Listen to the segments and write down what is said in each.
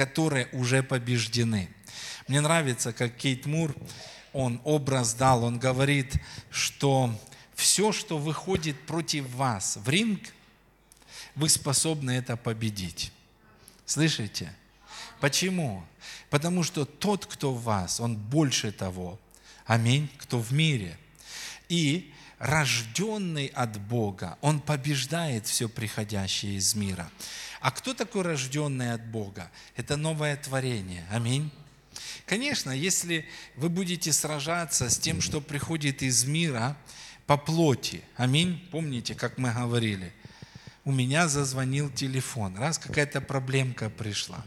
которые уже побеждены. Мне нравится, как Кейт Мур, он образ дал, он говорит, что все, что выходит против вас в ринг, вы способны это победить. Слышите? Почему? Потому что тот, кто в вас, он больше того. Аминь. Кто в мире. И рожденный от Бога, он побеждает все приходящее из мира. А кто такой рожденный от Бога? Это новое творение. Аминь. Конечно, если вы будете сражаться с тем, что приходит из мира по плоти, аминь, помните, как мы говорили, у меня зазвонил телефон, раз какая-то проблемка пришла.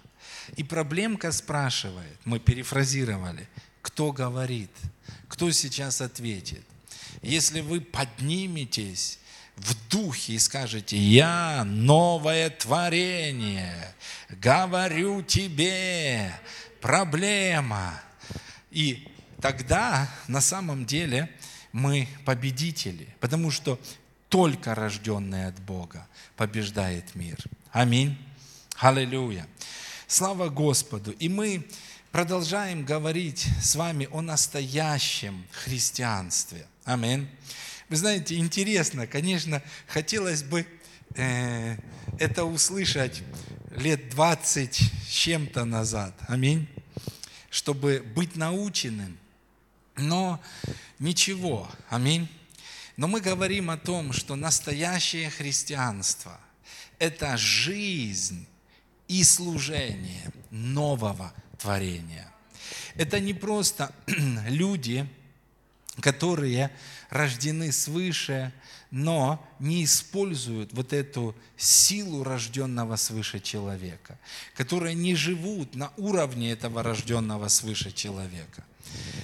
И проблемка спрашивает, мы перефразировали, кто говорит, кто сейчас ответит. Если вы подниметесь в духе и скажете, я новое творение, говорю тебе, проблема. И тогда на самом деле мы победители, потому что только рожденный от Бога побеждает мир. Аминь. Аллилуйя. Слава Господу. И мы продолжаем говорить с вами о настоящем христианстве. Аминь. Вы знаете, интересно, конечно, хотелось бы э, это услышать лет 20 с чем-то назад. Аминь. Чтобы быть наученным. Но ничего. Аминь. Но мы говорим о том, что настоящее христианство – это жизнь и служение нового творения. Это не просто люди, которые рождены свыше, но не используют вот эту силу рожденного свыше человека, которые не живут на уровне этого рожденного свыше человека.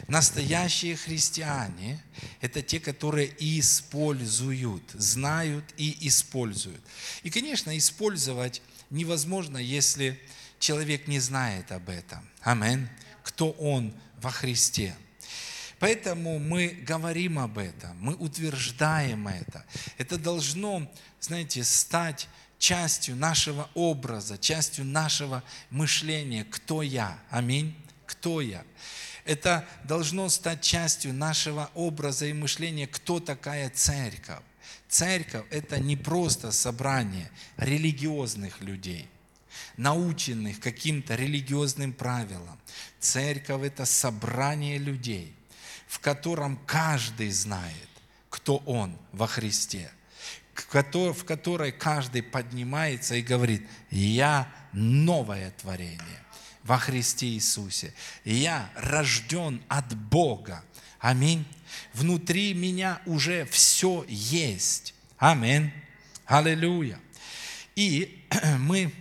Настоящие христиане – это те, которые используют, знают и используют. И, конечно, использовать невозможно, если человек не знает об этом. Амин. Кто он во Христе. Поэтому мы говорим об этом, мы утверждаем это. Это должно, знаете, стать частью нашего образа, частью нашего мышления. Кто я? Аминь. Кто я? Это должно стать частью нашего образа и мышления, кто такая церковь. Церковь – это не просто собрание религиозных людей, наученных каким-то религиозным правилам. Церковь – это собрание людей, в котором каждый знает, кто он во Христе, в которой каждый поднимается и говорит, я новое творение во Христе Иисусе. Я рожден от Бога. Аминь. Внутри меня уже все есть. Аминь. Аллилуйя. И мы,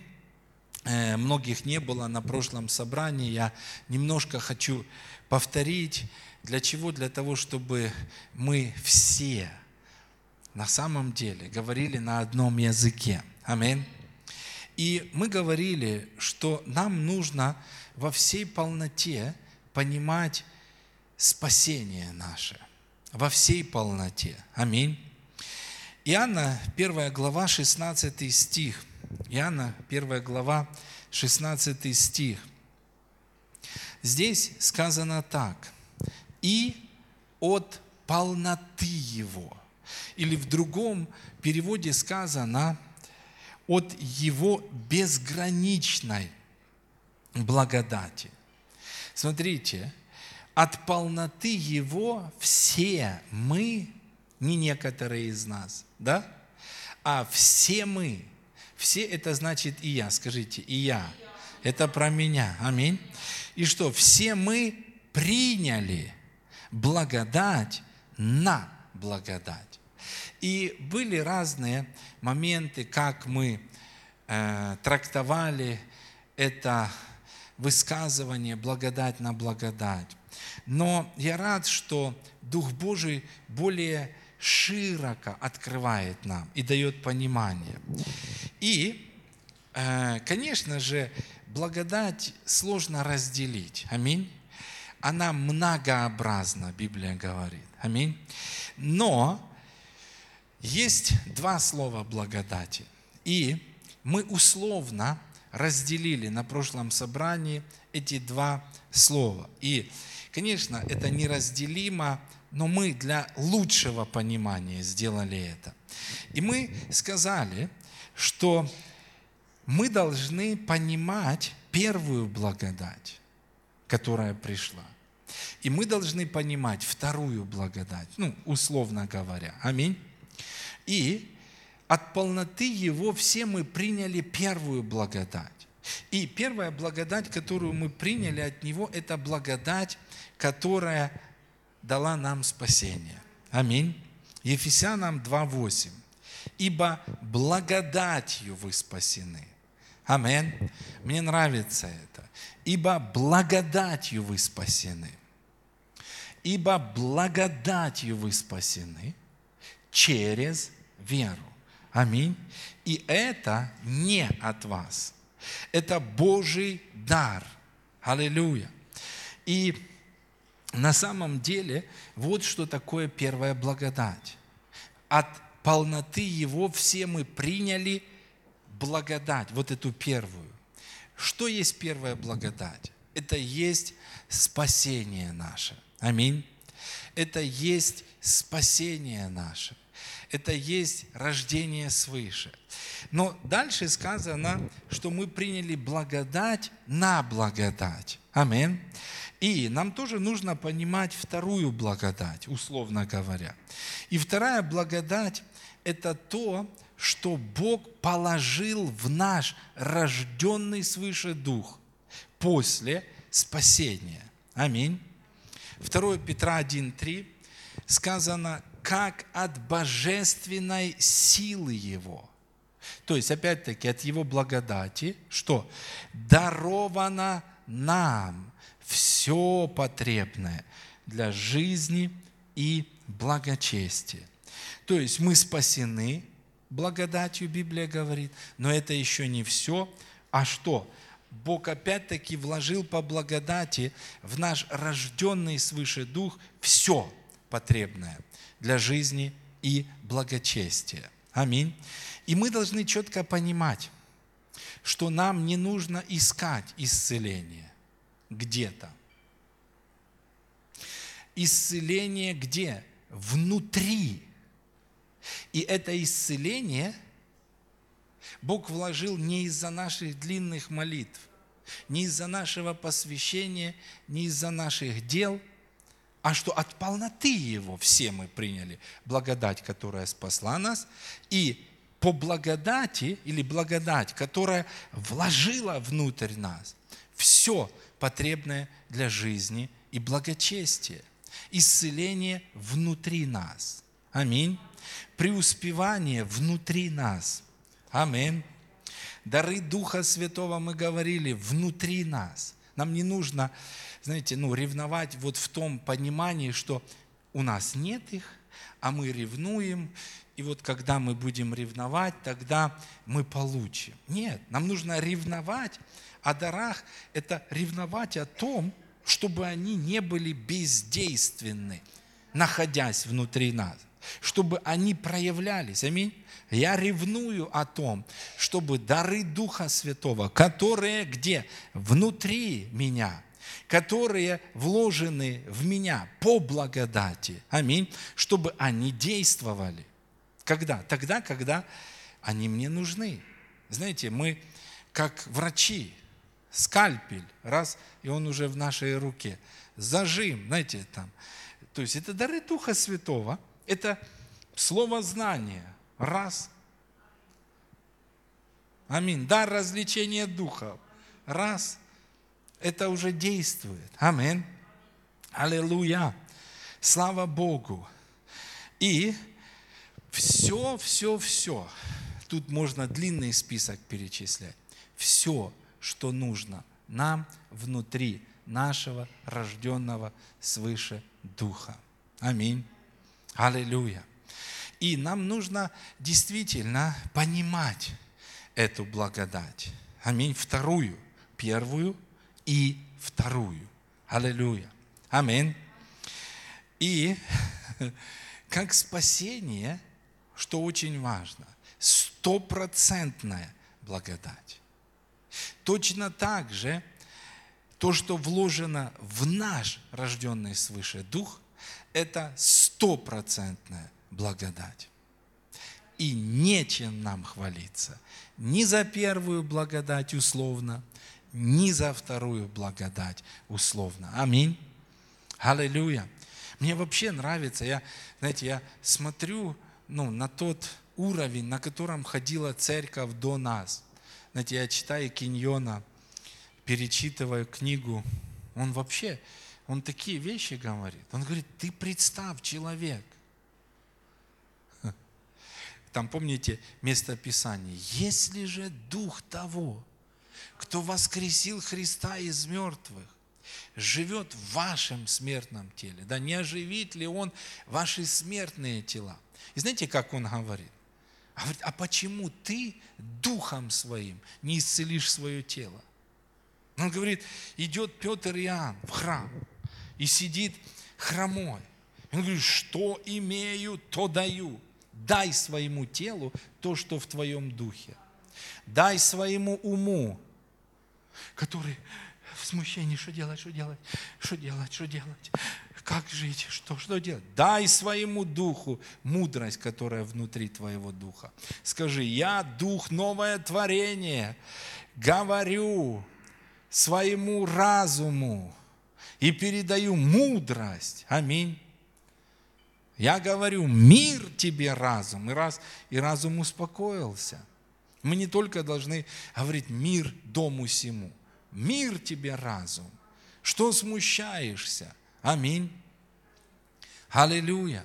многих не было на прошлом собрании, я немножко хочу повторить. Для чего? Для того, чтобы мы все на самом деле говорили на одном языке. Аминь. И мы говорили, что нам нужно во всей полноте понимать спасение наше. Во всей полноте. Аминь. Иоанна, 1 глава, 16 стих. Иоанна, 1 глава, 16 стих. Здесь сказано так. «И от полноты Его». Или в другом переводе сказано – от Его безграничной благодати. Смотрите, от полноты Его все мы, не некоторые из нас, да? А все мы, все это значит и я, скажите, и я. Это про меня, аминь. И что, все мы приняли благодать на благодать. И были разные моменты, как мы э, трактовали это высказывание благодать на благодать. Но я рад, что Дух Божий более широко открывает нам и дает понимание. И, э, конечно же, благодать сложно разделить. Аминь. Она многообразна, Библия говорит. Аминь. Но есть два слова благодати. И мы условно разделили на прошлом собрании эти два слова. И, конечно, это неразделимо, но мы для лучшего понимания сделали это. И мы сказали, что мы должны понимать первую благодать, которая пришла. И мы должны понимать вторую благодать, ну, условно говоря. Аминь. И от полноты Его все мы приняли первую благодать. И первая благодать, которую мы приняли от Него, это благодать, которая дала нам спасение. Аминь. Ефесянам 2.8. «Ибо благодатью вы спасены». Аминь. Мне нравится это. «Ибо благодатью вы спасены». «Ибо благодатью вы спасены через веру». Аминь. И это не от вас. Это Божий дар. Аллилуйя. И на самом деле, вот что такое первая благодать. От полноты Его все мы приняли благодать, вот эту первую. Что есть первая благодать? Это есть спасение наше. Аминь. Это есть спасение наше это есть рождение свыше. Но дальше сказано, что мы приняли благодать на благодать. Аминь. И нам тоже нужно понимать вторую благодать, условно говоря. И вторая благодать – это то, что Бог положил в наш рожденный свыше дух после спасения. Аминь. 2 Петра 1.3 сказано, как от божественной силы Его. То есть, опять-таки, от Его благодати, что даровано нам все потребное для жизни и благочестия. То есть мы спасены благодатью, Библия говорит, но это еще не все. А что? Бог опять-таки вложил по благодати в наш рожденный свыше дух все потребное для жизни и благочестия. Аминь. И мы должны четко понимать, что нам не нужно искать исцеление где-то. Исцеление где? Внутри. И это исцеление Бог вложил не из-за наших длинных молитв, не из-за нашего посвящения, не из-за наших дел – а что от полноты Его все мы приняли благодать, которая спасла нас, и по благодати или благодать, которая вложила внутрь нас все потребное для жизни и благочестия, исцеление внутри нас. Аминь. Преуспевание внутри нас. Аминь. Дары Духа Святого мы говорили внутри нас. Нам не нужно знаете, ну, ревновать вот в том понимании, что у нас нет их, а мы ревнуем, и вот когда мы будем ревновать, тогда мы получим. Нет, нам нужно ревновать о дарах, это ревновать о том, чтобы они не были бездейственны, находясь внутри нас, чтобы они проявлялись. Аминь. Я ревную о том, чтобы дары Духа Святого, которые где? Внутри меня – которые вложены в меня по благодати, аминь, чтобы они действовали. Когда? Тогда, когда они мне нужны. Знаете, мы как врачи, скальпель, раз, и он уже в нашей руке. Зажим, знаете, там. То есть это дары Духа Святого, это слово знания, раз. Аминь. Дар развлечения духа, раз это уже действует. Аминь. Аллилуйя. Слава Богу. И все, все, все. Тут можно длинный список перечислять. Все, что нужно нам внутри нашего рожденного свыше Духа. Аминь. Аллилуйя. И нам нужно действительно понимать эту благодать. Аминь. Вторую. Первую – и вторую. Аллилуйя. Аминь. И как спасение, что очень важно, стопроцентная благодать. Точно так же то, что вложено в наш рожденный свыше дух, это стопроцентная благодать. И нечем нам хвалиться. Ни за первую благодать условно, ни за вторую благодать условно. Аминь. Аллилуйя. Мне вообще нравится, я, знаете, я смотрю ну, на тот уровень, на котором ходила церковь до нас. Знаете, я читаю Киньона, перечитываю книгу, он вообще, он такие вещи говорит. Он говорит, ты представь, человек. Там, помните, место Писания. Если же Дух того, кто воскресил Христа из мертвых, живет в вашем смертном теле, да не оживит ли Он ваши смертные тела? И знаете, как Он говорит? Говорит, а почему ты духом своим не исцелишь свое тело? Он говорит, идет Петр и Иоанн в храм и сидит хромой. Он говорит, что имею, то даю. Дай своему телу то, что в твоем духе. Дай своему уму, который в смущении, что делать, что делать, что делать, что делать, как жить, что, что делать. Дай своему духу мудрость, которая внутри твоего духа. Скажи, я дух новое творение, говорю своему разуму и передаю мудрость. Аминь. Я говорю, мир тебе разум. И, раз, и разум успокоился. Мы не только должны говорить мир дому сему. Мир тебе разум. Что смущаешься? Аминь. Аллилуйя.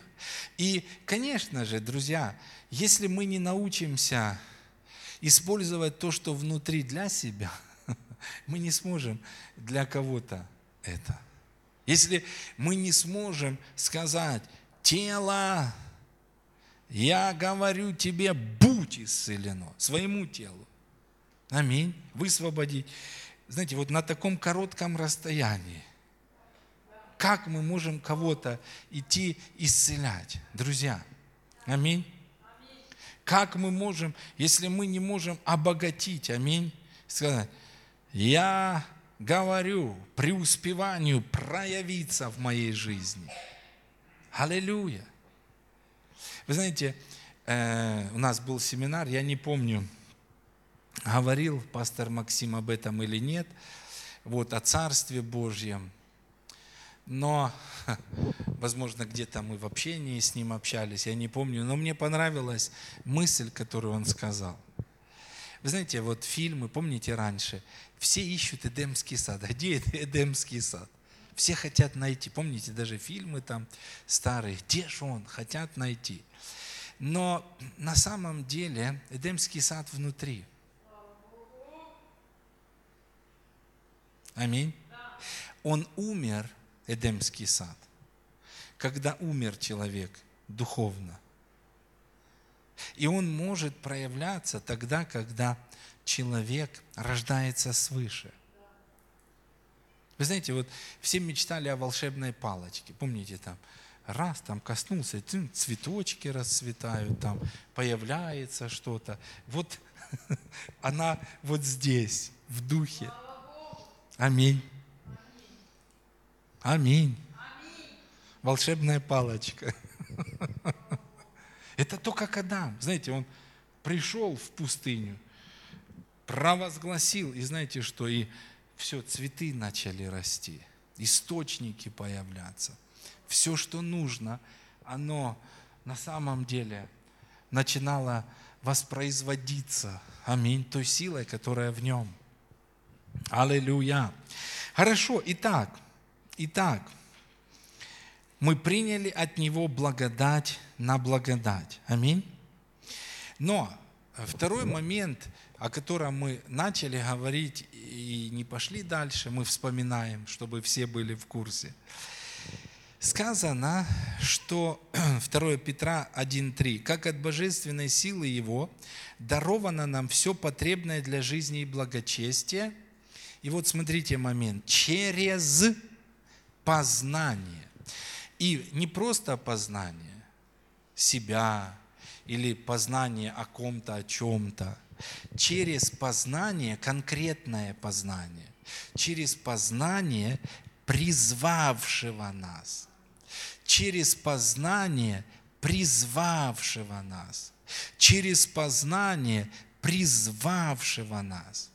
И, конечно же, друзья, если мы не научимся использовать то, что внутри для себя, мы не сможем для кого-то это. Если мы не сможем сказать, тело, я говорю тебе, будь исцелено, своему телу. Аминь. Высвободить. Знаете, вот на таком коротком расстоянии – как мы можем кого-то идти исцелять? Друзья, аминь. Как мы можем, если мы не можем обогатить, аминь, сказать, я говорю преуспеванию проявиться в моей жизни. Аллилуйя. Вы знаете, э, у нас был семинар, я не помню, говорил пастор Максим об этом или нет, вот, о Царстве Божьем – но, возможно, где-то мы в общении с ним общались, я не помню, но мне понравилась мысль, которую он сказал. Вы знаете, вот фильмы, помните раньше, все ищут Эдемский сад. А где Эдемский сад? Все хотят найти. Помните, даже фильмы там старые. Где же он? Хотят найти. Но на самом деле Эдемский сад внутри. Аминь. Он умер – Эдемский сад. Когда умер человек духовно. И он может проявляться тогда, когда человек рождается свыше. Вы знаете, вот все мечтали о волшебной палочке. Помните, там раз там коснулся, цветочки расцветают, там появляется что-то. Вот она вот здесь, в духе. Аминь. Аминь. Волшебная палочка. Это то, как Адам. Знаете, он пришел в пустыню, провозгласил, и знаете что, и все, цветы начали расти, источники появляться. Все, что нужно, оно на самом деле начинало воспроизводиться. Аминь. Той силой, которая в нем. Аллилуйя. Хорошо, итак, Итак, мы приняли от Него благодать на благодать. Аминь. Но второй момент, о котором мы начали говорить и не пошли дальше, мы вспоминаем, чтобы все были в курсе. Сказано, что 2 Петра 1.3, как от божественной силы Его даровано нам все потребное для жизни и благочестия. И вот смотрите момент. Через познание. И не просто познание себя или познание о ком-то, о чем-то. через познание, конкретное познание, через познание призвавшего нас, через познание призвавшего нас, через познание призвавшего нас.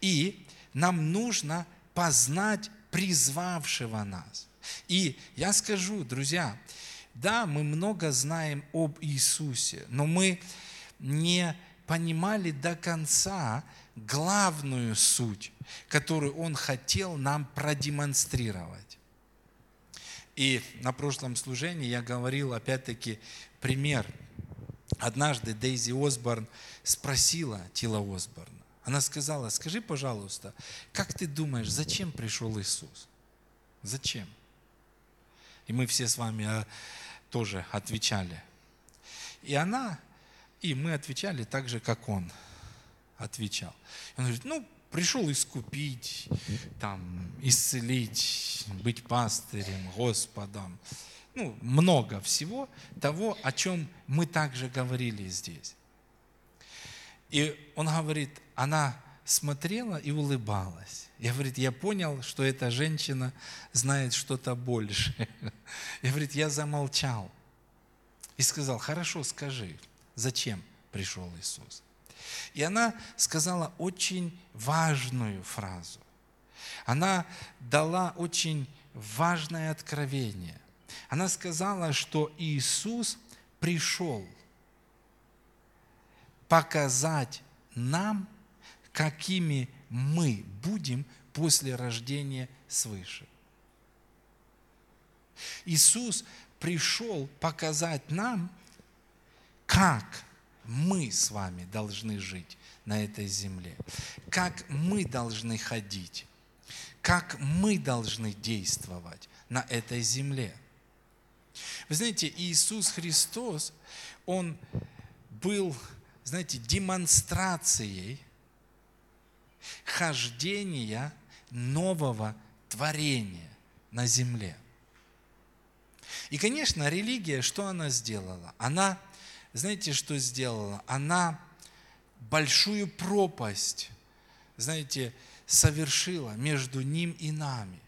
И нам нужно познать призвавшего нас. И я скажу, друзья, да, мы много знаем об Иисусе, но мы не понимали до конца главную суть, которую Он хотел нам продемонстрировать. И на прошлом служении я говорил, опять-таки, пример. Однажды Дейзи Осборн спросила Тила Осборна, она сказала, скажи, пожалуйста, как ты думаешь, зачем пришел Иисус? Зачем? И мы все с вами а, тоже отвечали. И она, и мы отвечали так же, как он отвечал. Он говорит, ну, пришел искупить, там, исцелить, быть пастырем, Господом. Ну, много всего того, о чем мы также говорили здесь. И он говорит, она смотрела и улыбалась. Я говорит, я понял, что эта женщина знает что-то больше. Я говорит, я замолчал и сказал, хорошо, скажи, зачем пришел Иисус? И она сказала очень важную фразу. Она дала очень важное откровение. Она сказала, что Иисус пришел показать нам, какими мы будем после рождения свыше. Иисус пришел показать нам, как мы с вами должны жить на этой земле, как мы должны ходить, как мы должны действовать на этой земле. Вы знаете, Иисус Христос, Он был, знаете, демонстрацией хождения нового творения на земле. И, конечно, религия, что она сделала? Она знаете, что сделала? Она большую пропасть, знаете, совершила между ним и нами.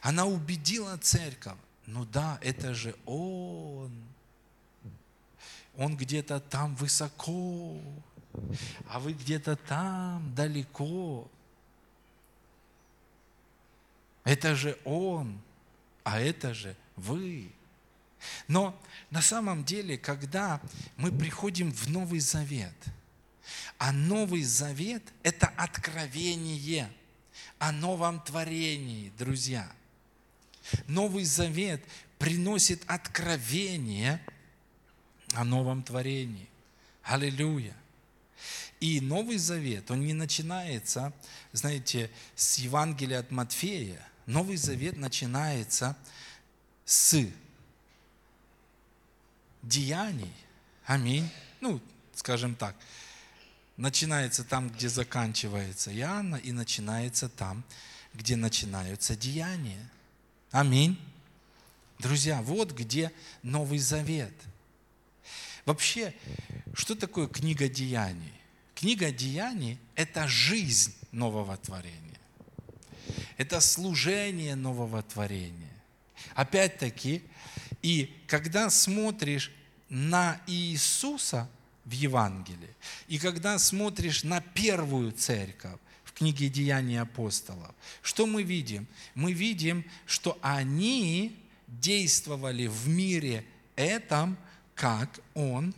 Она убедила церковь, ну да, это же он. Он где-то там высоко, а вы где-то там далеко. Это же он, а это же вы. Но на самом деле, когда мы приходим в Новый Завет, а Новый Завет – это откровение о новом творении, друзья. Новый Завет приносит откровение о новом творении. Аллилуйя. И Новый Завет, он не начинается, знаете, с Евангелия от Матфея. Новый Завет начинается с деяний. Аминь. Ну, скажем так, начинается там, где заканчивается Иоанна, и начинается там, где начинаются деяния. Аминь. Друзья, вот где Новый Завет. Вообще, что такое книга деяний? Книга деяний – это жизнь нового творения. Это служение нового творения. Опять-таки, и когда смотришь на Иисуса в Евангелии, и когда смотришь на первую церковь, в книге Деяний апостолов, что мы видим? Мы видим, что они действовали в мире этом, как Он.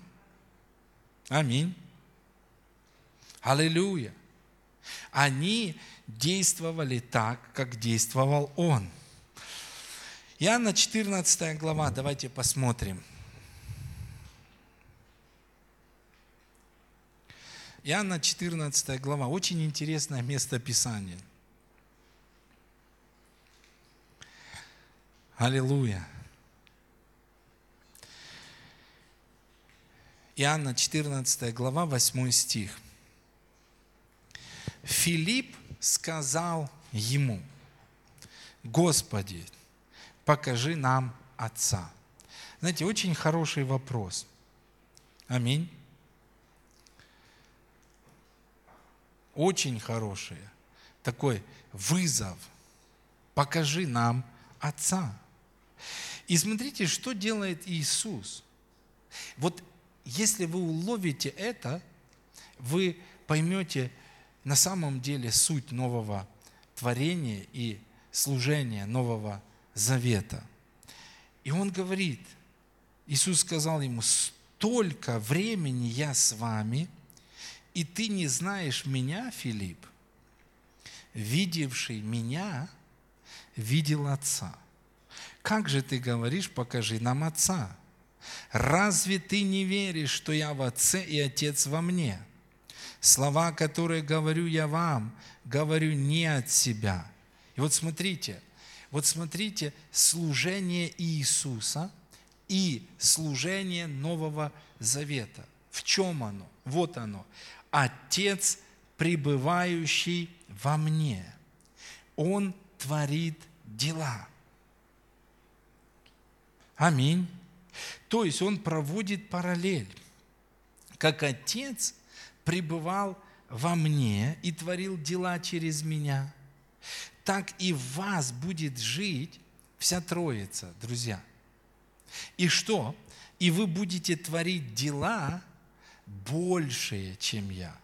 Аминь. Аллилуйя. Они действовали так, как действовал Он – Иоанна 14 глава, давайте посмотрим. Иоанна 14 глава, очень интересное место Писания. Аллилуйя. Иоанна 14 глава, 8 стих. Филипп сказал ему, Господи, покажи нам Отца. Знаете, очень хороший вопрос. Аминь. очень хорошее, такой вызов. Покажи нам Отца. И смотрите, что делает Иисус. Вот если вы уловите это, вы поймете на самом деле суть нового творения и служения Нового Завета. И он говорит, Иисус сказал ему, столько времени я с вами, и ты не знаешь меня, Филипп, видевший меня, видел Отца. Как же ты говоришь, покажи нам Отца? Разве ты не веришь, что я в Отце и Отец во мне? Слова, которые говорю я вам, говорю не от себя. И вот смотрите, вот смотрите, служение Иисуса и служение Нового Завета. В чем оно? Вот оно. Отец, пребывающий во мне. Он творит дела. Аминь. То есть он проводит параллель. Как Отец пребывал во мне и творил дела через меня, так и в вас будет жить вся Троица, друзья. И что? И вы будете творить дела большие, чем я,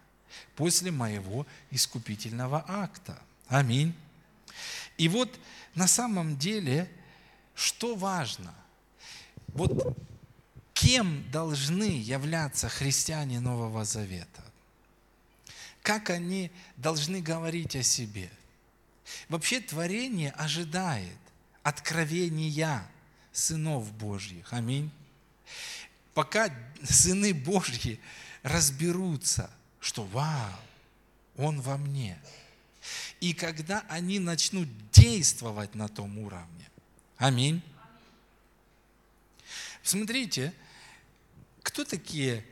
после моего искупительного акта. Аминь. И вот на самом деле, что важно? Вот кем должны являться христиане Нового Завета? Как они должны говорить о себе? Вообще творение ожидает откровения сынов Божьих. Аминь. Пока сыны Божьи разберутся, что вау, Он во мне. И когда они начнут действовать на том уровне. Аминь. Смотрите, кто такие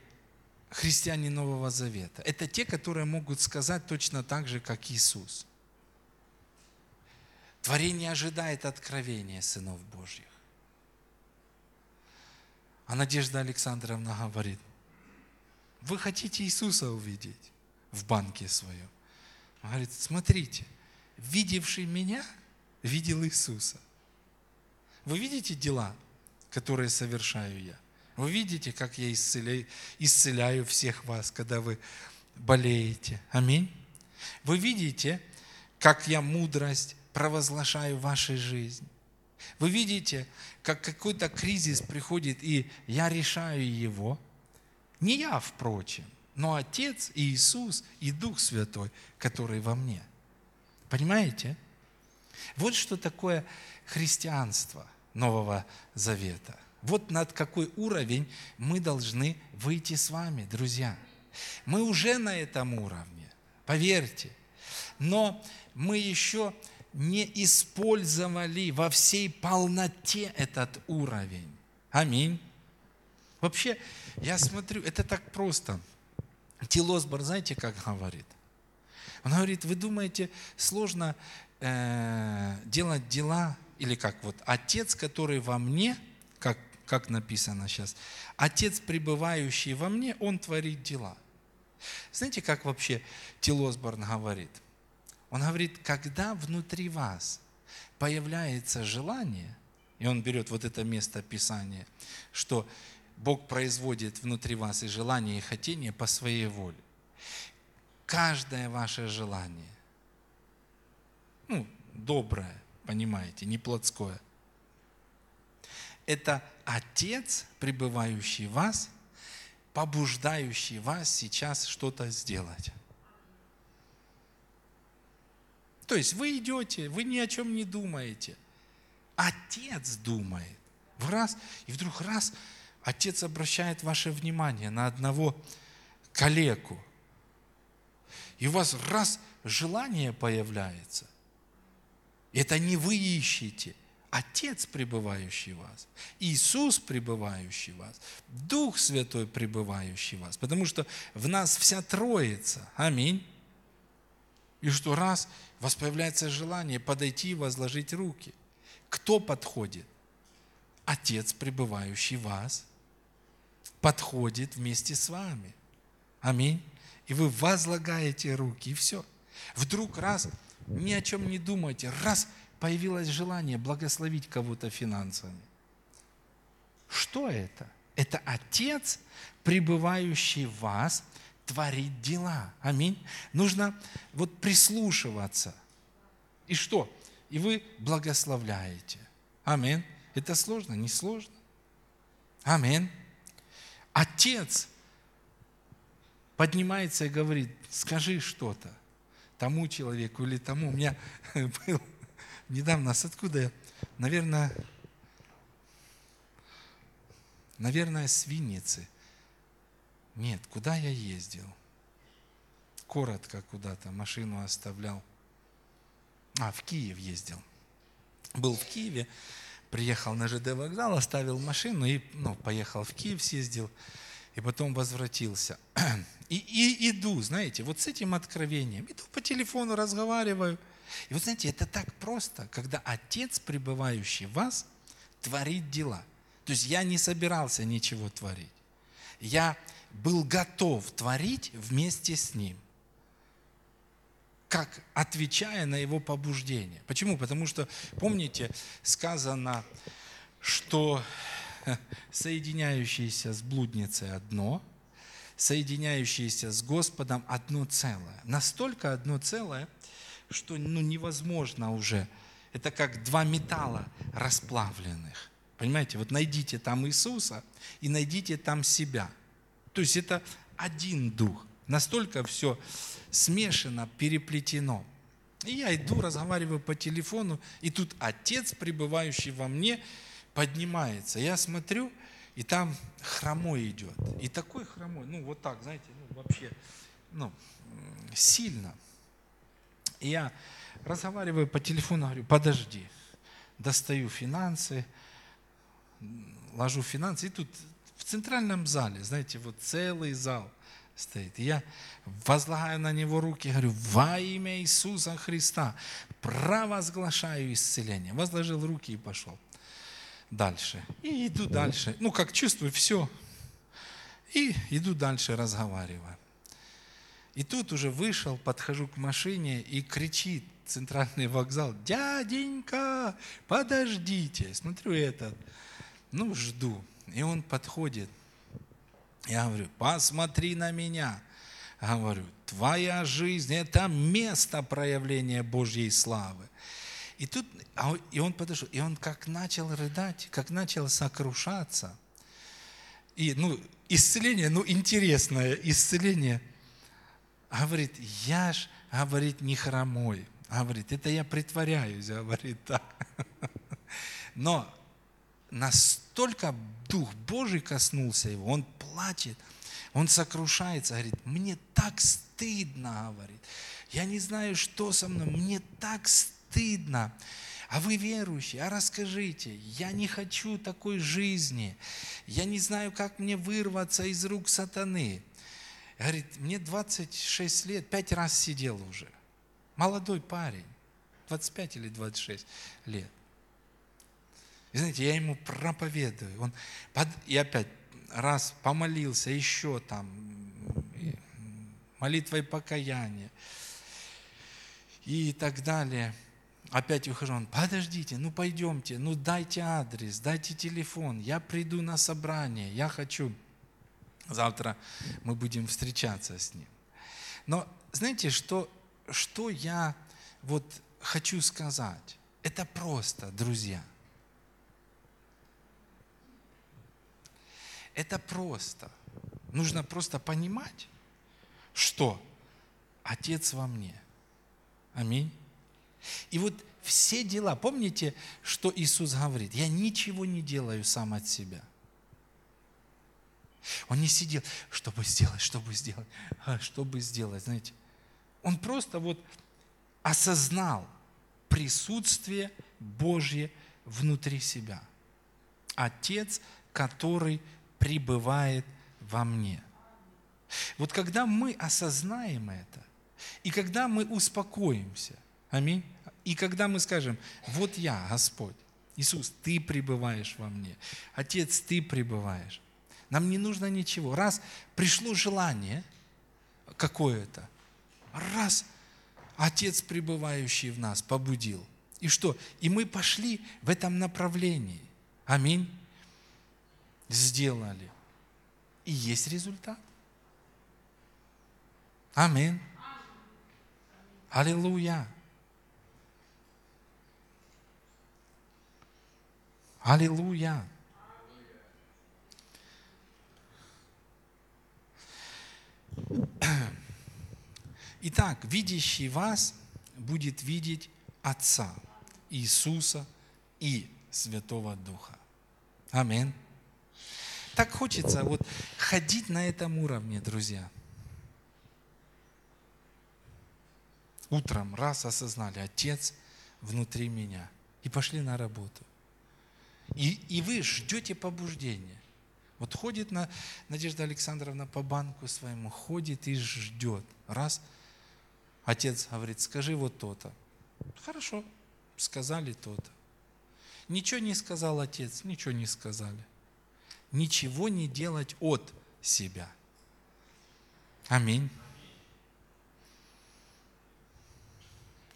христиане Нового Завета? Это те, которые могут сказать точно так же, как Иисус. Творение ожидает откровения сынов Божьих. А Надежда Александровна говорит, вы хотите Иисуса увидеть в банке своем? Она говорит, смотрите, видевший меня, видел Иисуса. Вы видите дела, которые совершаю я? Вы видите, как я исцеляю, исцеляю всех вас, когда вы болеете? Аминь. Вы видите, как я мудрость провозглашаю в вашей жизни. Вы видите, как какой-то кризис приходит, и я решаю его. Не я, впрочем, но Отец и Иисус и Дух Святой, который во мне. Понимаете? Вот что такое христианство Нового Завета. Вот над какой уровень мы должны выйти с вами, друзья. Мы уже на этом уровне, поверьте. Но мы еще не использовали во всей полноте этот уровень. Аминь. Вообще, я смотрю, это так просто. Тилосбор, знаете, как говорит? Он говорит, вы думаете, сложно э, делать дела, или как вот, отец, который во мне, как, написано сейчас, отец, пребывающий во мне, он творит дела. Знаете, как вообще Тилосборн говорит – он говорит, когда внутри вас появляется желание, и он берет вот это место Писания, что Бог производит внутри вас и желание, и хотение по своей воле. Каждое ваше желание, ну, доброе, понимаете, не плотское, это Отец, пребывающий в вас, побуждающий вас сейчас что-то сделать. То есть вы идете, вы ни о чем не думаете. Отец думает. В раз, и вдруг раз отец обращает ваше внимание на одного калеку. И у вас раз желание появляется. Это не вы ищете. Отец, пребывающий в вас, Иисус, пребывающий в вас, Дух Святой, пребывающий в вас. Потому что в нас вся Троица. Аминь. И что раз у вас появляется желание подойти и возложить руки. Кто подходит? Отец, пребывающий в вас, подходит вместе с вами. Аминь. И вы возлагаете руки, и все. Вдруг раз, ни о чем не думаете, раз появилось желание благословить кого-то финансами. Что это? Это Отец, пребывающий в вас, творит дела. Аминь. Нужно вот прислушиваться. И что? И вы благословляете. Аминь. Это сложно? Не сложно. Аминь. Отец поднимается и говорит, скажи что-то тому человеку или тому. У меня был недавно, с откуда наверное, наверное, с Винницы. Нет, куда я ездил? Коротко куда-то, машину оставлял. А, в Киев ездил. Был в Киеве, приехал на ЖД вокзал, оставил машину и ну, поехал в Киев, съездил, и потом возвратился. И, и иду, знаете, вот с этим откровением, иду по телефону, разговариваю. И вот знаете, это так просто, когда Отец, пребывающий в вас, творит дела. То есть я не собирался ничего творить. Я был готов творить вместе с Ним как отвечая на его побуждение. Почему? Потому что, помните, сказано, что соединяющиеся с блудницей одно, соединяющиеся с Господом одно целое. Настолько одно целое, что ну, невозможно уже. Это как два металла расплавленных. Понимаете, вот найдите там Иисуса и найдите там себя. То есть это один дух. Настолько все смешано, переплетено. И я иду, разговариваю по телефону, и тут отец, пребывающий во мне, поднимается. Я смотрю, и там хромой идет. И такой хромой, ну вот так, знаете, ну вообще, ну, сильно. Я разговариваю по телефону, говорю, подожди, достаю финансы, ложу финансы, и тут в центральном зале, знаете, вот целый зал, стоит. Я возлагаю на него руки, говорю, во имя Иисуса Христа провозглашаю исцеление. Возложил руки и пошел дальше. И иду дальше. Ну, как чувствую, все. И иду дальше, разговариваю. И тут уже вышел, подхожу к машине и кричит центральный вокзал, дяденька, подождите. Смотрю этот, ну, жду. И он подходит, я говорю, посмотри на меня. Говорю, твоя жизнь – это место проявления Божьей славы. И тут, а и он подошел, и он как начал рыдать, как начал сокрушаться. И, ну, исцеление, ну, интересное исцеление. Говорит, я ж, говорит, не хромой. Говорит, это я притворяюсь, говорит так. Но настолько Дух Божий коснулся его, он плачет, он сокрушается, говорит, мне так стыдно, говорит. Я не знаю, что со мной, мне так стыдно. А вы верующие, а расскажите, я не хочу такой жизни. Я не знаю, как мне вырваться из рук сатаны. Говорит, мне 26 лет, пять раз сидел уже. Молодой парень, 25 или 26 лет. И знаете, я ему проповедую. Он под... И опять раз помолился, еще там, молитвой покаяния и так далее. Опять ухожу, он, подождите, ну пойдемте, ну дайте адрес, дайте телефон, я приду на собрание, я хочу. Завтра мы будем встречаться с ним. Но знаете, что, что я вот хочу сказать? Это просто, друзья – Это просто. Нужно просто понимать, что Отец во мне. Аминь. И вот все дела, помните, что Иисус говорит? Я ничего не делаю сам от себя. Он не сидел, чтобы сделать, чтобы сделать, а чтобы сделать, знаете. Он просто вот осознал присутствие Божье внутри себя. Отец, который пребывает во мне. Вот когда мы осознаем это, и когда мы успокоимся, аминь, и когда мы скажем, вот я, Господь, Иисус, Ты пребываешь во мне, Отец, Ты пребываешь, нам не нужно ничего. Раз пришло желание, какое-то. Раз, Отец, пребывающий в нас, побудил. И что? И мы пошли в этом направлении. Аминь. Сделали. И есть результат. Аминь. Аллилуйя. Аллилуйя. Итак, видящий вас будет видеть Отца, Иисуса и Святого Духа. Аминь. Так хочется вот ходить на этом уровне, друзья. Утром раз осознали, Отец внутри меня, и пошли на работу. И, и вы ждете побуждения. Вот ходит на, Надежда Александровна по банку своему, ходит и ждет. Раз, отец говорит, скажи вот то-то. Хорошо, сказали то-то. Ничего не сказал отец, ничего не сказали. Ничего не делать от себя. Аминь.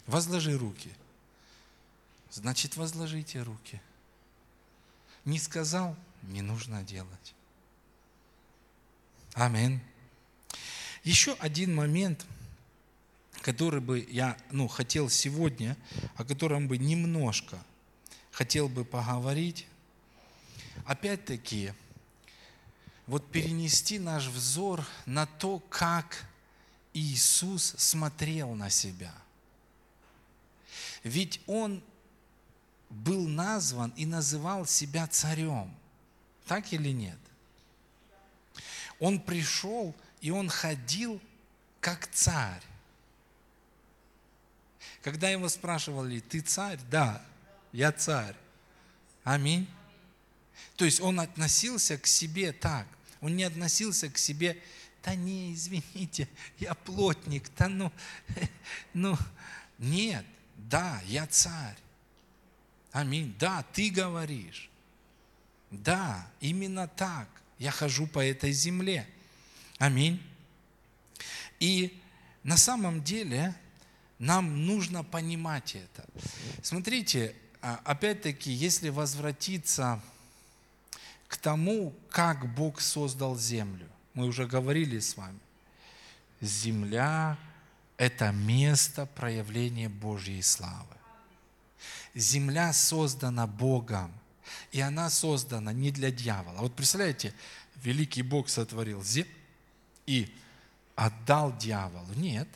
Возложи руки. Значит, возложите руки. Не сказал, не нужно делать. Аминь. Еще один момент, который бы я ну, хотел сегодня, о котором бы немножко хотел бы поговорить. Опять-таки, вот перенести наш взор на то, как Иисус смотрел на себя. Ведь Он был назван и называл себя царем. Так или нет? Он пришел, и он ходил как царь. Когда его спрашивали, ты царь? Да, я царь. Аминь. То есть он относился к себе так. Он не относился к себе, да не, извините, я плотник, да ну, ну, нет, да, я царь. Аминь. Да, ты говоришь. Да, именно так я хожу по этой земле. Аминь. И на самом деле нам нужно понимать это. Смотрите, а, опять-таки, если возвратиться к тому, как Бог создал землю, мы уже говорили с вами, земля – это место проявления Божьей славы. Земля создана Богом, и она создана не для дьявола. Вот представляете, великий Бог сотворил землю и отдал дьяволу. Нет,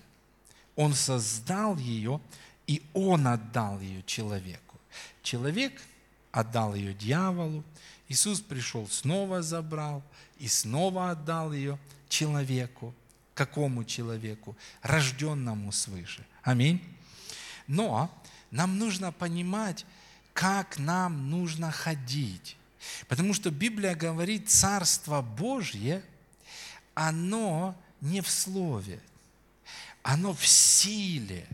он создал ее, и он отдал ее человеку. Человек отдал ее дьяволу, Иисус пришел, снова забрал и снова отдал ее человеку. Какому человеку? Рожденному свыше. Аминь. Но нам нужно понимать, как нам нужно ходить. Потому что Библия говорит, Царство Божье, оно не в слове, оно в силе.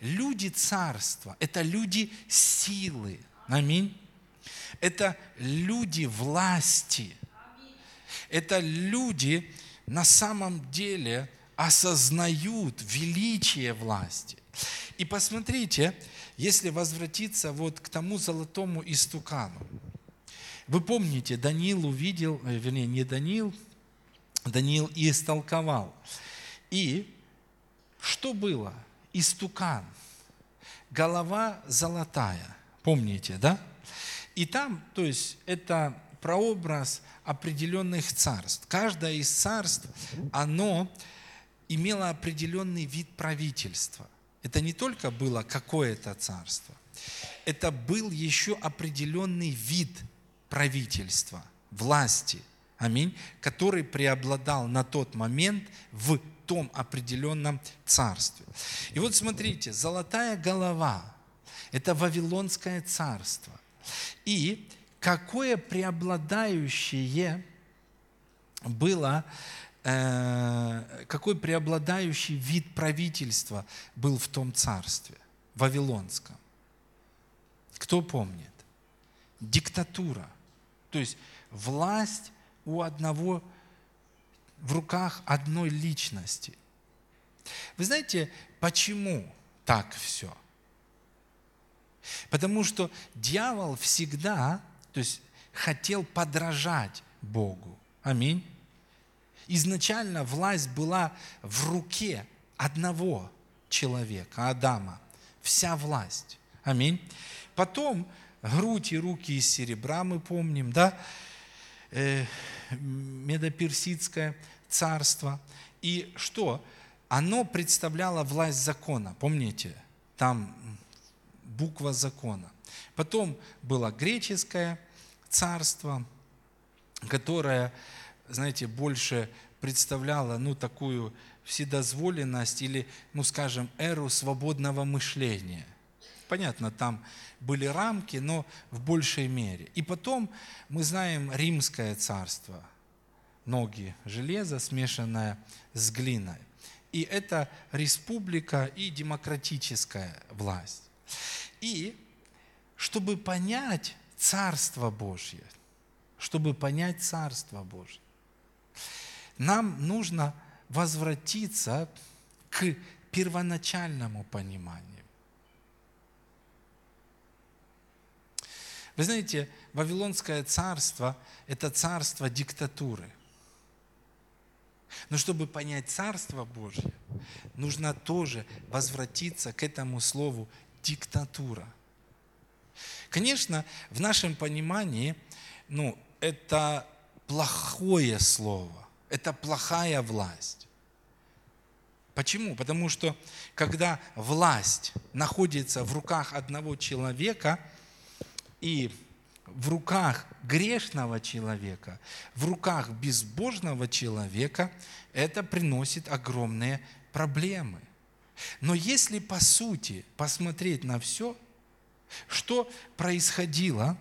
Люди царства – это люди силы. Аминь. Это люди власти. Это люди на самом деле осознают величие власти. И посмотрите, если возвратиться вот к тому золотому истукану. Вы помните, Даниил увидел, э, вернее, не Даниил, Даниил и истолковал. И что было? Истукан. Голова золотая. Помните, да? И там, то есть, это прообраз определенных царств. Каждое из царств, оно имело определенный вид правительства. Это не только было какое-то царство, это был еще определенный вид правительства, власти, аминь, который преобладал на тот момент в том определенном царстве. И вот смотрите, золотая голова – это Вавилонское царство. И какое преобладающее было какой преобладающий вид правительства был в том царстве, Вавилонском. Кто помнит? Диктатура. То есть власть у одного в руках одной личности. Вы знаете, почему так все? Потому что дьявол всегда, то есть хотел подражать Богу. Аминь. Изначально власть была в руке одного человека, Адама. Вся власть. Аминь. Потом грудь и руки из серебра, мы помним, да? Э, Медоперсидское царство. И что? Оно представляло власть закона. Помните? Там буква закона. Потом было греческое царство, которое, знаете, больше представляло, ну, такую вседозволенность или, ну, скажем, эру свободного мышления. Понятно, там были рамки, но в большей мере. И потом мы знаем римское царство, ноги железа, смешанное с глиной. И это республика и демократическая власть. И чтобы понять Царство Божье, чтобы понять Царство Божье, нам нужно возвратиться к первоначальному пониманию. Вы знаете, Вавилонское царство – это царство диктатуры. Но чтобы понять Царство Божье, нужно тоже возвратиться к этому слову диктатура. Конечно, в нашем понимании, ну, это плохое слово, это плохая власть. Почему? Потому что когда власть находится в руках одного человека и в руках грешного человека, в руках безбожного человека, это приносит огромные проблемы. Но если по сути посмотреть на все, что происходило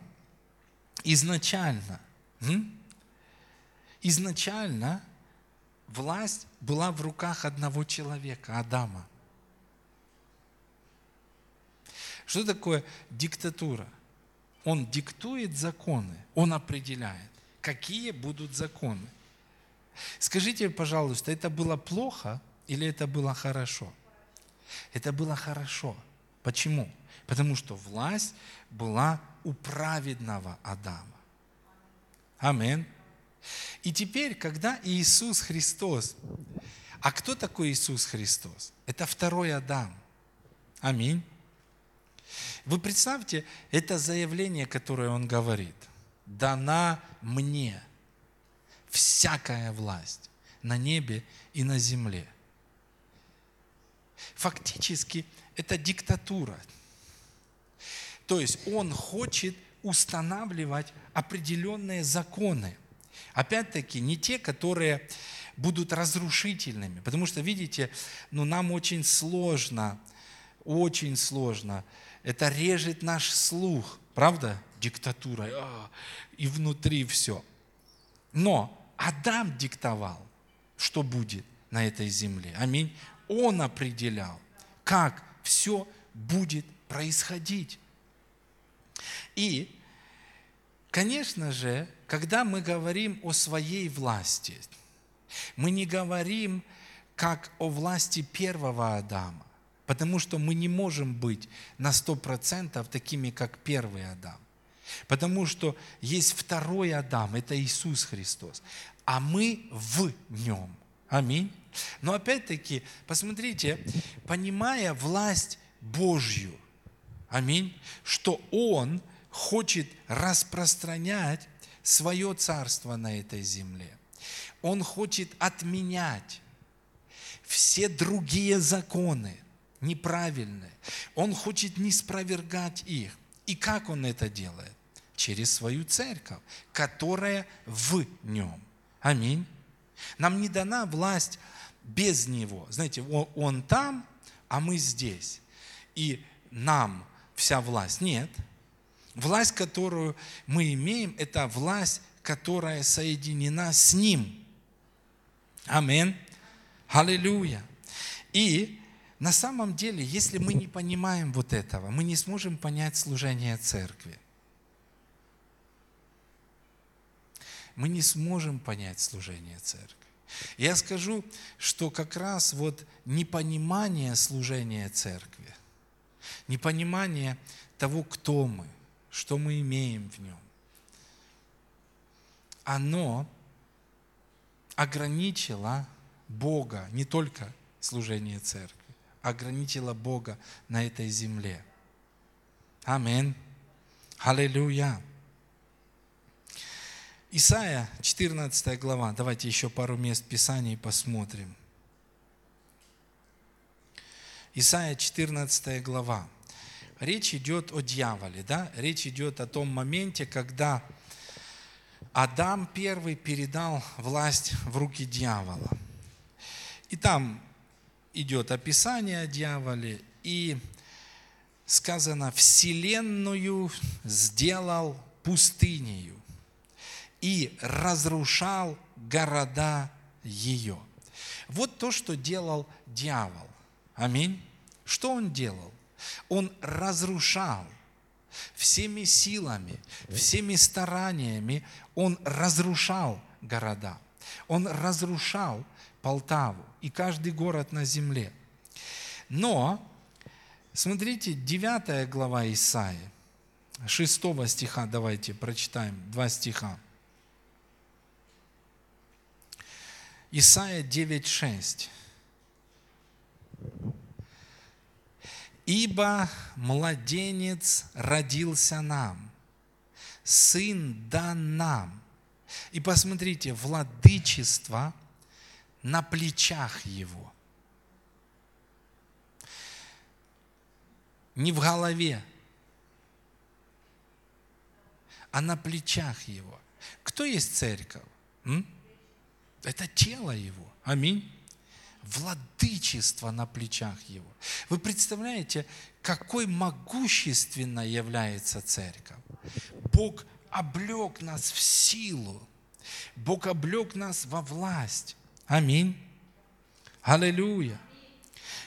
изначально? Изначально власть была в руках одного человека, Адама. Что такое диктатура? Он диктует законы, он определяет, какие будут законы. Скажите, пожалуйста, это было плохо или это было хорошо? Это было хорошо. Почему? Потому что власть была у праведного Адама. Амин. И теперь, когда Иисус Христос, а кто такой Иисус Христос? Это второй Адам. Аминь. Вы представьте, это заявление, которое он говорит. Дана мне всякая власть на небе и на земле. Фактически это диктатура. То есть он хочет устанавливать определенные законы. Опять-таки, не те, которые будут разрушительными. Потому что, видите, ну, нам очень сложно, очень сложно. Это режет наш слух, правда? Диктатура. И внутри все. Но Адам диктовал, что будет на этой земле. Аминь. Он определял, как все будет происходить. И, конечно же, когда мы говорим о своей власти, мы не говорим как о власти первого Адама, потому что мы не можем быть на сто процентов такими, как первый Адам. Потому что есть второй Адам, это Иисус Христос, а мы в нем. Аминь. Но опять-таки, посмотрите, понимая власть Божью, аминь, что Он хочет распространять свое царство на этой земле. Он хочет отменять все другие законы, неправильные. Он хочет не спровергать их. И как он это делает? Через свою церковь, которая в нем. Аминь. Нам не дана власть без Него. Знаете, он, он там, а мы здесь. И нам вся власть. Нет. Власть, которую мы имеем, это власть, которая соединена с Ним. Амин. Аллилуйя. И на самом деле, если мы не понимаем вот этого, мы не сможем понять служение церкви. Мы не сможем понять служение церкви. Я скажу, что как раз вот непонимание служения церкви, непонимание того, кто мы, что мы имеем в нем, оно ограничило Бога, не только служение церкви, ограничило Бога на этой земле. Аминь. Аллилуйя. Исайя, 14 глава. Давайте еще пару мест Писаний посмотрим. Исайя, 14 глава. Речь идет о дьяволе, да? Речь идет о том моменте, когда Адам первый передал власть в руки дьявола. И там идет описание о дьяволе, и сказано, «Вселенную сделал пустынею, и разрушал города ее». Вот то, что делал дьявол. Аминь. Что он делал? Он разрушал всеми силами, всеми стараниями, он разрушал города. Он разрушал Полтаву и каждый город на земле. Но, смотрите, 9 глава Исаии, 6 стиха, давайте прочитаем, два стиха. Исайя 9:6. Ибо младенец родился нам, сын дан нам. И посмотрите, владычество на плечах его. Не в голове, а на плечах его. Кто есть церковь? М? Это тело его. Аминь владычество на плечах Его. Вы представляете, какой могущественно является церковь? Бог облег нас в силу. Бог облег нас во власть. Аминь. Аллилуйя.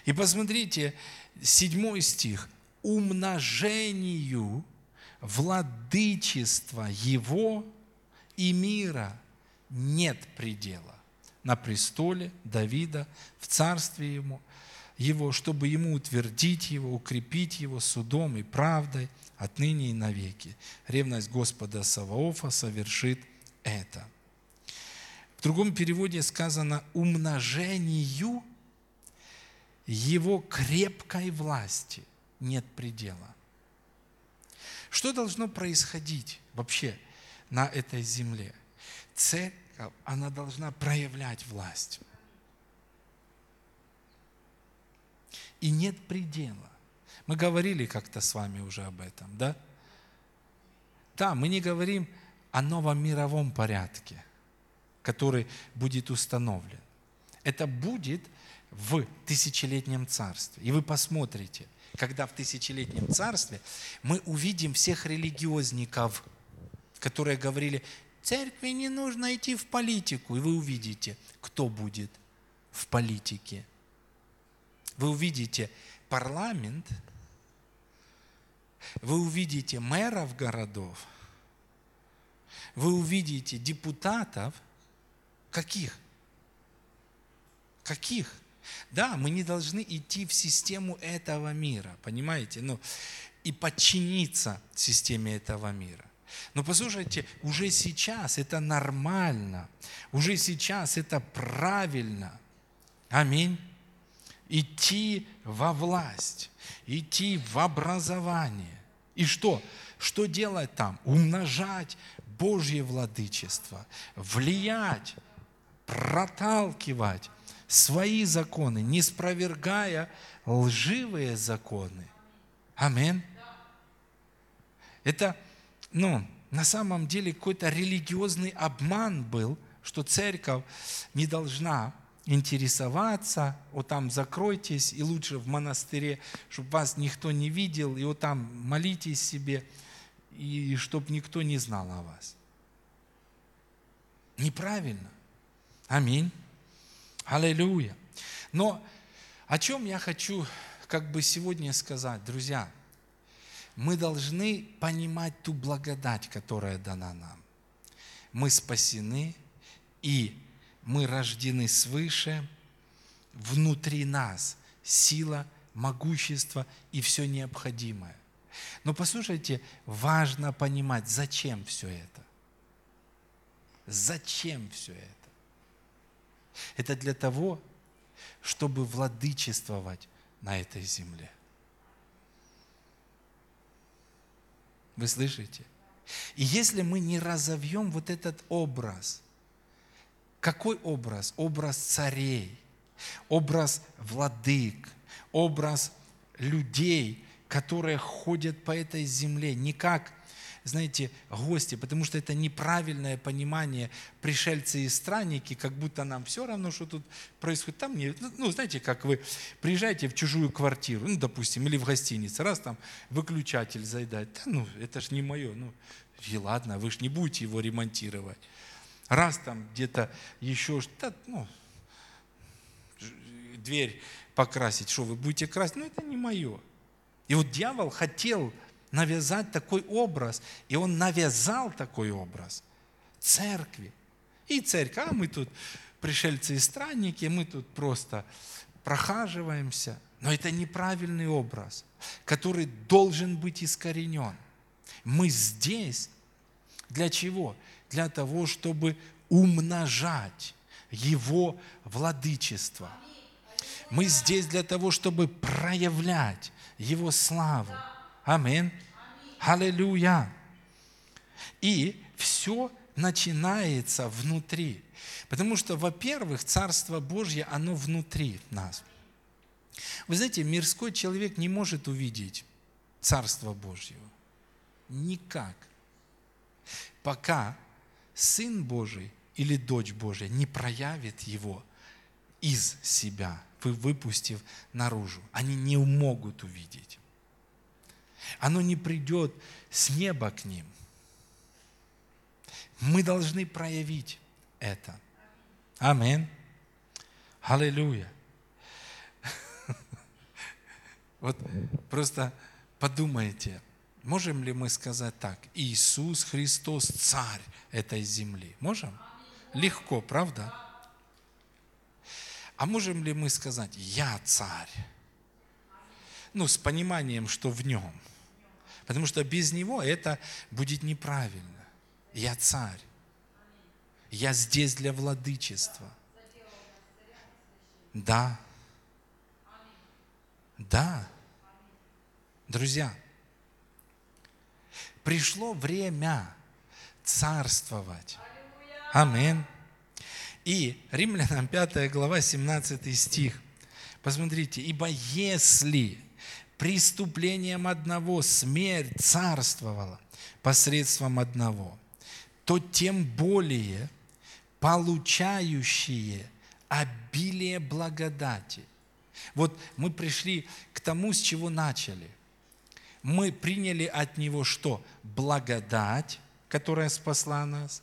И посмотрите, седьмой стих. Умножению владычества Его и мира нет предела на престоле Давида, в царстве ему, его, чтобы ему утвердить его, укрепить его судом и правдой отныне и навеки. Ревность Господа Саваофа совершит это. В другом переводе сказано «умножению его крепкой власти нет предела». Что должно происходить вообще на этой земле? Цель она должна проявлять власть. И нет предела. Мы говорили как-то с вами уже об этом, да? Да, мы не говорим о новом мировом порядке, который будет установлен. Это будет в тысячелетнем царстве. И вы посмотрите, когда в тысячелетнем царстве мы увидим всех религиозников, которые говорили, Церкви не нужно идти в политику, и вы увидите, кто будет в политике. Вы увидите парламент, вы увидите мэров городов, вы увидите депутатов, каких? Каких? Да, мы не должны идти в систему этого мира, понимаете? Ну, и подчиниться системе этого мира. Но послушайте, уже сейчас это нормально, уже сейчас это правильно. Аминь. Идти во власть, идти в образование. И что? Что делать там? Умножать Божье владычество, влиять, проталкивать свои законы, не спровергая лживые законы. Аминь. Это ну, на самом деле какой-то религиозный обман был, что церковь не должна интересоваться, вот там закройтесь, и лучше в монастыре, чтобы вас никто не видел, и вот там молитесь себе, и чтобы никто не знал о вас. Неправильно. Аминь. Аллилуйя. Но о чем я хочу как бы сегодня сказать, друзья – мы должны понимать ту благодать, которая дана нам. Мы спасены, и мы рождены свыше, внутри нас сила, могущество и все необходимое. Но послушайте, важно понимать, зачем все это. Зачем все это? Это для того, чтобы владычествовать на этой земле. Вы слышите? И если мы не разовьем вот этот образ, какой образ? Образ царей, образ владык, образ людей, которые ходят по этой земле, не как знаете, гости, потому что это неправильное понимание пришельцы и странники, как будто нам все равно, что тут происходит. Там не, ну, знаете, как вы приезжаете в чужую квартиру, ну, допустим, или в гостинице, раз там выключатель заедает, да, ну, это ж не мое, ну, и ладно, вы же не будете его ремонтировать. Раз там где-то еще, да, ну, дверь покрасить, что вы будете красить, ну, это не мое. И вот дьявол хотел навязать такой образ. И он навязал такой образ церкви. И церковь, а мы тут пришельцы и странники, мы тут просто прохаживаемся. Но это неправильный образ, который должен быть искоренен. Мы здесь для чего? Для того, чтобы умножать Его владычество. Мы здесь для того, чтобы проявлять Его славу. Аминь. Аллилуйя. И все начинается внутри. Потому что, во-первых, Царство Божье, оно внутри нас. Вы знаете, мирской человек не может увидеть Царство Божьего. Никак. Пока Сын Божий или дочь Божья не проявит его из себя, выпустив наружу. Они не могут увидеть. Оно не придет с неба к ним. Мы должны проявить это. Амин. Аллилуйя. Вот просто подумайте, можем ли мы сказать так, Иисус Христос царь этой земли? Можем? Легко, правда? А можем ли мы сказать, я царь? Ну, с пониманием, что в нем – Потому что без него это будет неправильно. Я царь. Я здесь для владычества. Да. Да. Друзья, пришло время царствовать. Аминь. И Римлянам 5 глава 17 стих. Посмотрите, ибо если преступлением одного смерть царствовала посредством одного, то тем более получающие обилие благодати. Вот мы пришли к тому, с чего начали. Мы приняли от Него что? Благодать, которая спасла нас.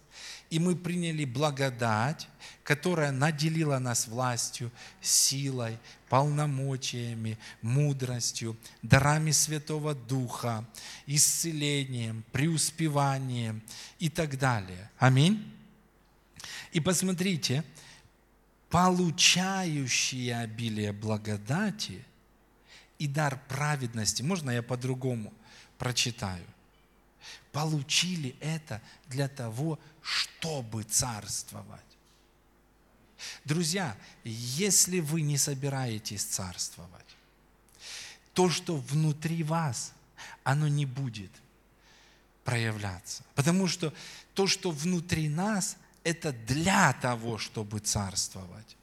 И мы приняли благодать, которая наделила нас властью, силой, полномочиями, мудростью, дарами Святого Духа, исцелением, преуспеванием и так далее. Аминь. И посмотрите, получающие обилие благодати и дар праведности, можно я по-другому прочитаю? Получили это для того, чтобы царствовать. Друзья, если вы не собираетесь царствовать, то, что внутри вас, оно не будет проявляться. Потому что то, что внутри нас, это для того, чтобы царствовать.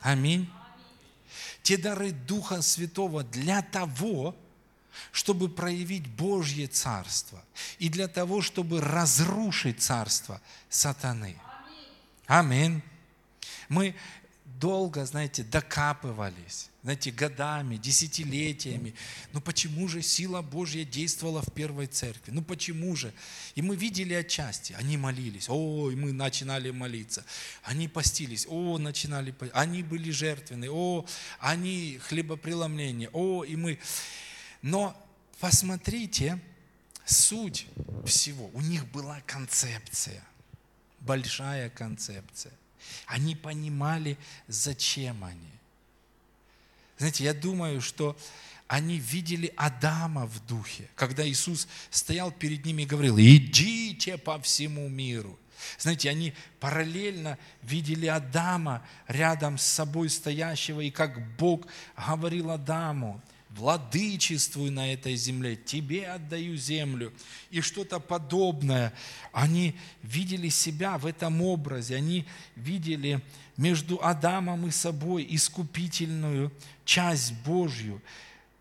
Аминь. Те дары Духа Святого для того, чтобы проявить Божье Царство и для того, чтобы разрушить царство сатаны. Аминь. Мы долго, знаете, докапывались, знаете, годами, десятилетиями. Ну почему же сила Божья действовала в первой церкви? Ну почему же? И мы видели отчасти. Они молились. О, и мы начинали молиться. Они постились. О, начинали. Они были жертвенны. О, они хлебопреломление. О, и мы... Но посмотрите, суть всего. У них была концепция, большая концепция. Они понимали, зачем они. Знаете, я думаю, что они видели Адама в духе, когда Иисус стоял перед ними и говорил, идите по всему миру. Знаете, они параллельно видели Адама рядом с собой стоящего, и как Бог говорил Адаму, владычествуй на этой земле, тебе отдаю землю. И что-то подобное. Они видели себя в этом образе, они видели между Адамом и собой искупительную часть Божью,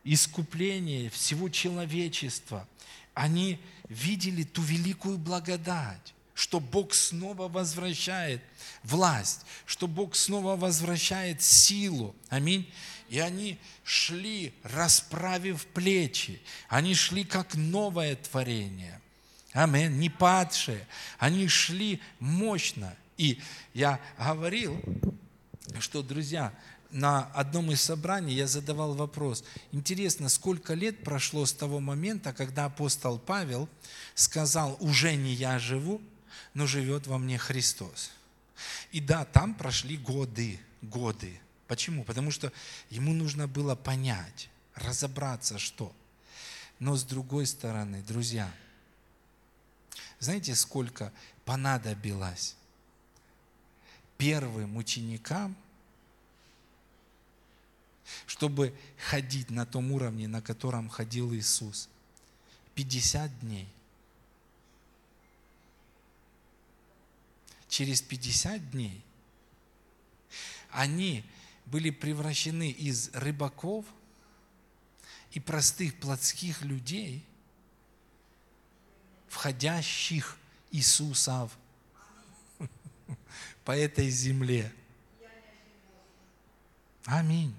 искупление всего человечества. Они видели ту великую благодать, что Бог снова возвращает власть, что Бог снова возвращает силу. Аминь. И они шли, расправив плечи. Они шли как новое творение. Аминь. Не падшие. Они шли мощно. И я говорил, что, друзья, на одном из собраний я задавал вопрос, интересно, сколько лет прошло с того момента, когда апостол Павел сказал, уже не я живу, но живет во мне Христос. И да, там прошли годы, годы. Почему? Потому что ему нужно было понять, разобраться, что. Но с другой стороны, друзья, знаете, сколько понадобилось первым ученикам, чтобы ходить на том уровне, на котором ходил Иисус? 50 дней. Через 50 дней они были превращены из рыбаков и простых плотских людей, входящих Иисусов по этой земле. Аминь.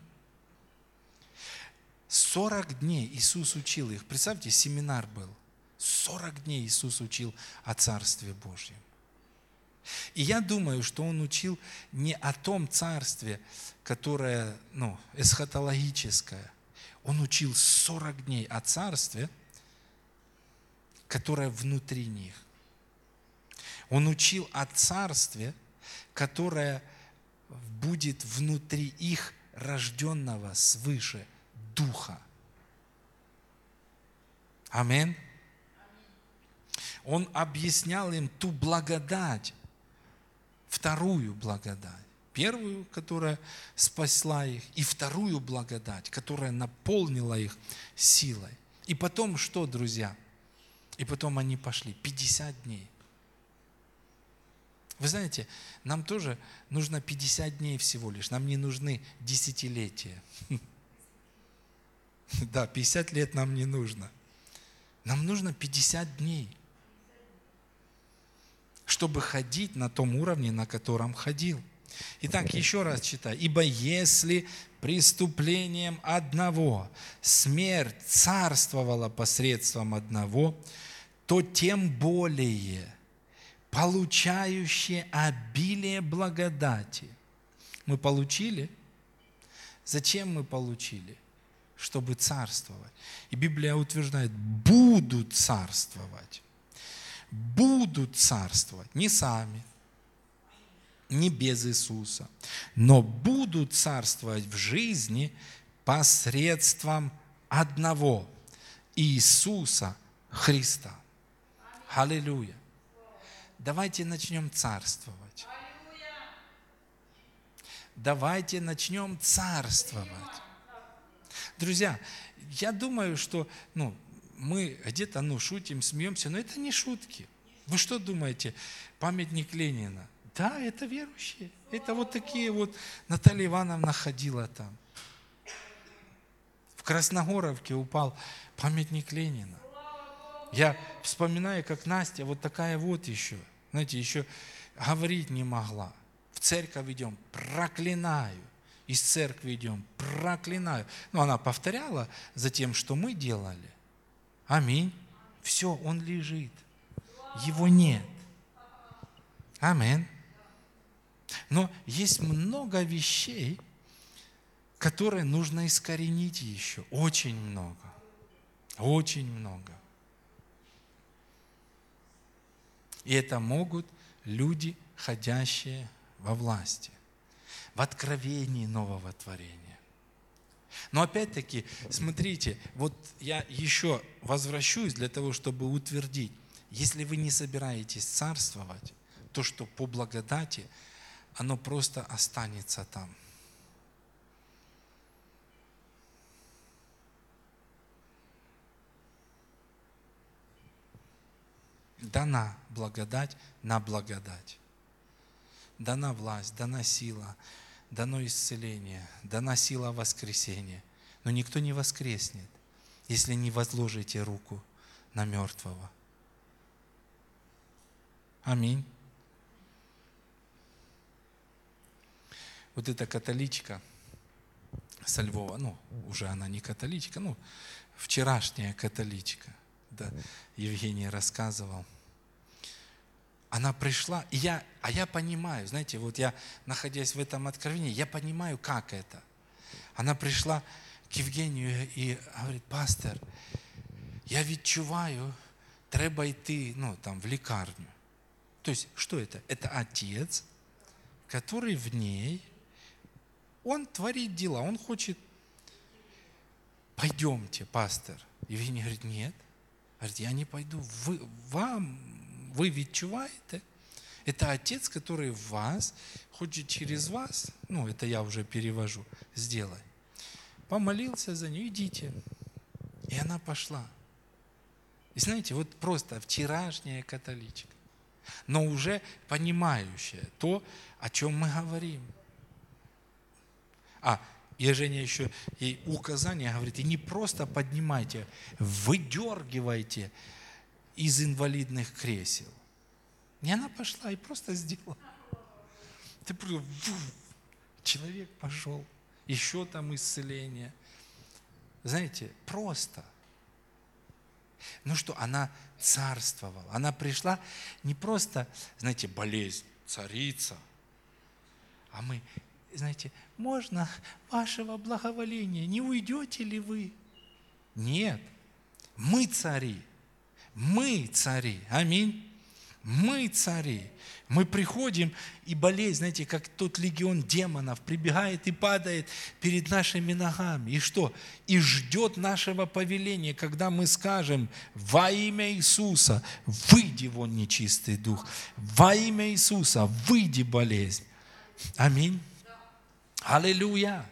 40 дней Иисус учил их. Представьте, семинар был. 40 дней Иисус учил о Царстве Божьем. И я думаю, что он учил не о том царстве, которое ну, эсхатологическое. Он учил 40 дней о царстве, которое внутри них. Он учил о царстве, которое будет внутри их рожденного свыше Духа. Аминь. Он объяснял им ту благодать, вторую благодать. Первую, которая спасла их, и вторую благодать, которая наполнила их силой. И потом что, друзья? И потом они пошли 50 дней. Вы знаете, нам тоже нужно 50 дней всего лишь. Нам не нужны десятилетия. Да, 50 лет нам не нужно. Нам нужно 50 дней – чтобы ходить на том уровне, на котором ходил. Итак, еще раз читаю. «Ибо если преступлением одного смерть царствовала посредством одного, то тем более получающие обилие благодати». Мы получили? Зачем мы получили? Чтобы царствовать. И Библия утверждает, будут царствовать будут царствовать не сами, не без Иисуса, но будут царствовать в жизни посредством одного Иисуса Христа. Аллилуйя. Давайте начнем царствовать. Давайте начнем царствовать. Друзья, я думаю, что ну, мы где-то ну, шутим, смеемся, но это не шутки. Вы что думаете, памятник Ленина? Да, это верующие. Это вот такие вот, Наталья Ивановна ходила там. В Красногоровке упал памятник Ленина. Я вспоминаю, как Настя вот такая вот еще, знаете, еще говорить не могла. В церковь идем, проклинаю. Из церкви идем, проклинаю. Но она повторяла за тем, что мы делали. Аминь. Все, он лежит. Его нет. Аминь. Но есть много вещей, которые нужно искоренить еще. Очень много. Очень много. И это могут люди, ходящие во власти, в откровении нового творения. Но опять-таки, смотрите, вот я еще возвращусь для того, чтобы утвердить. Если вы не собираетесь царствовать, то, что по благодати, оно просто останется там. Дана благодать на благодать. Дана власть, дана сила, дано исцеление, дана сила воскресения. Но никто не воскреснет, если не возложите руку на мертвого. Аминь. Вот эта католичка со Львова, ну, уже она не католичка, ну, вчерашняя католичка, да, Евгений рассказывал. Она пришла, и я, а я понимаю, знаете, вот я, находясь в этом откровении, я понимаю, как это. Она пришла к Евгению и говорит, пастор, я відчуваю, треба йти, ну, там, в лекарню. То есть, что это? Это отец, который в ней, он творит дела, он хочет, пойдемте, пастор. Евгений говорит, нет. Говорит, я не пойду, вы, вам, вы відчуваєте? Это Отец, который в вас, хочет через вас, ну, это я уже перевожу, сделай. Помолился за нее, идите. И она пошла. И знаете, вот просто вчерашняя католичка но уже понимающая то, о чем мы говорим. А, и Женя еще ей указание говорит, и не просто поднимайте, выдергивайте из инвалидных кресел. Не она пошла и просто сделала. Ты просто, человек пошел, еще там исцеление. Знаете, просто – ну что, она царствовала. Она пришла не просто, знаете, болезнь, царица, а мы, знаете, можно вашего благоволения, не уйдете ли вы? Нет, мы цари, мы цари, аминь. Мы цари. Мы приходим, и болезнь, знаете, как тот легион демонов, прибегает и падает перед нашими ногами. И что? И ждет нашего повеления, когда мы скажем, во имя Иисуса, выйди вон нечистый дух. Во имя Иисуса, выйди болезнь. Аминь. Аллилуйя.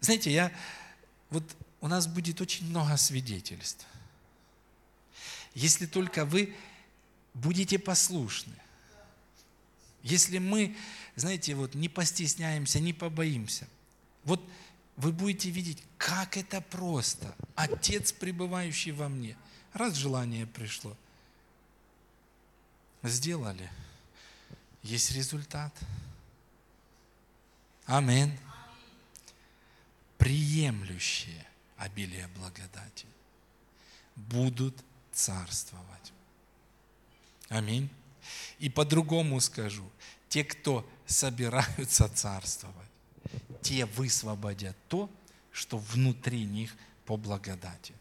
Знаете, я, вот у нас будет очень много свидетельств. Если только вы будете послушны. Если мы, знаете, вот не постесняемся, не побоимся, вот вы будете видеть, как это просто. Отец, пребывающий во мне. Раз желание пришло, сделали, есть результат. Амин. Приемлющие обилие благодати будут царствовать. Аминь. И по-другому скажу, те, кто собираются царствовать, те высвободят то, что внутри них по благодати.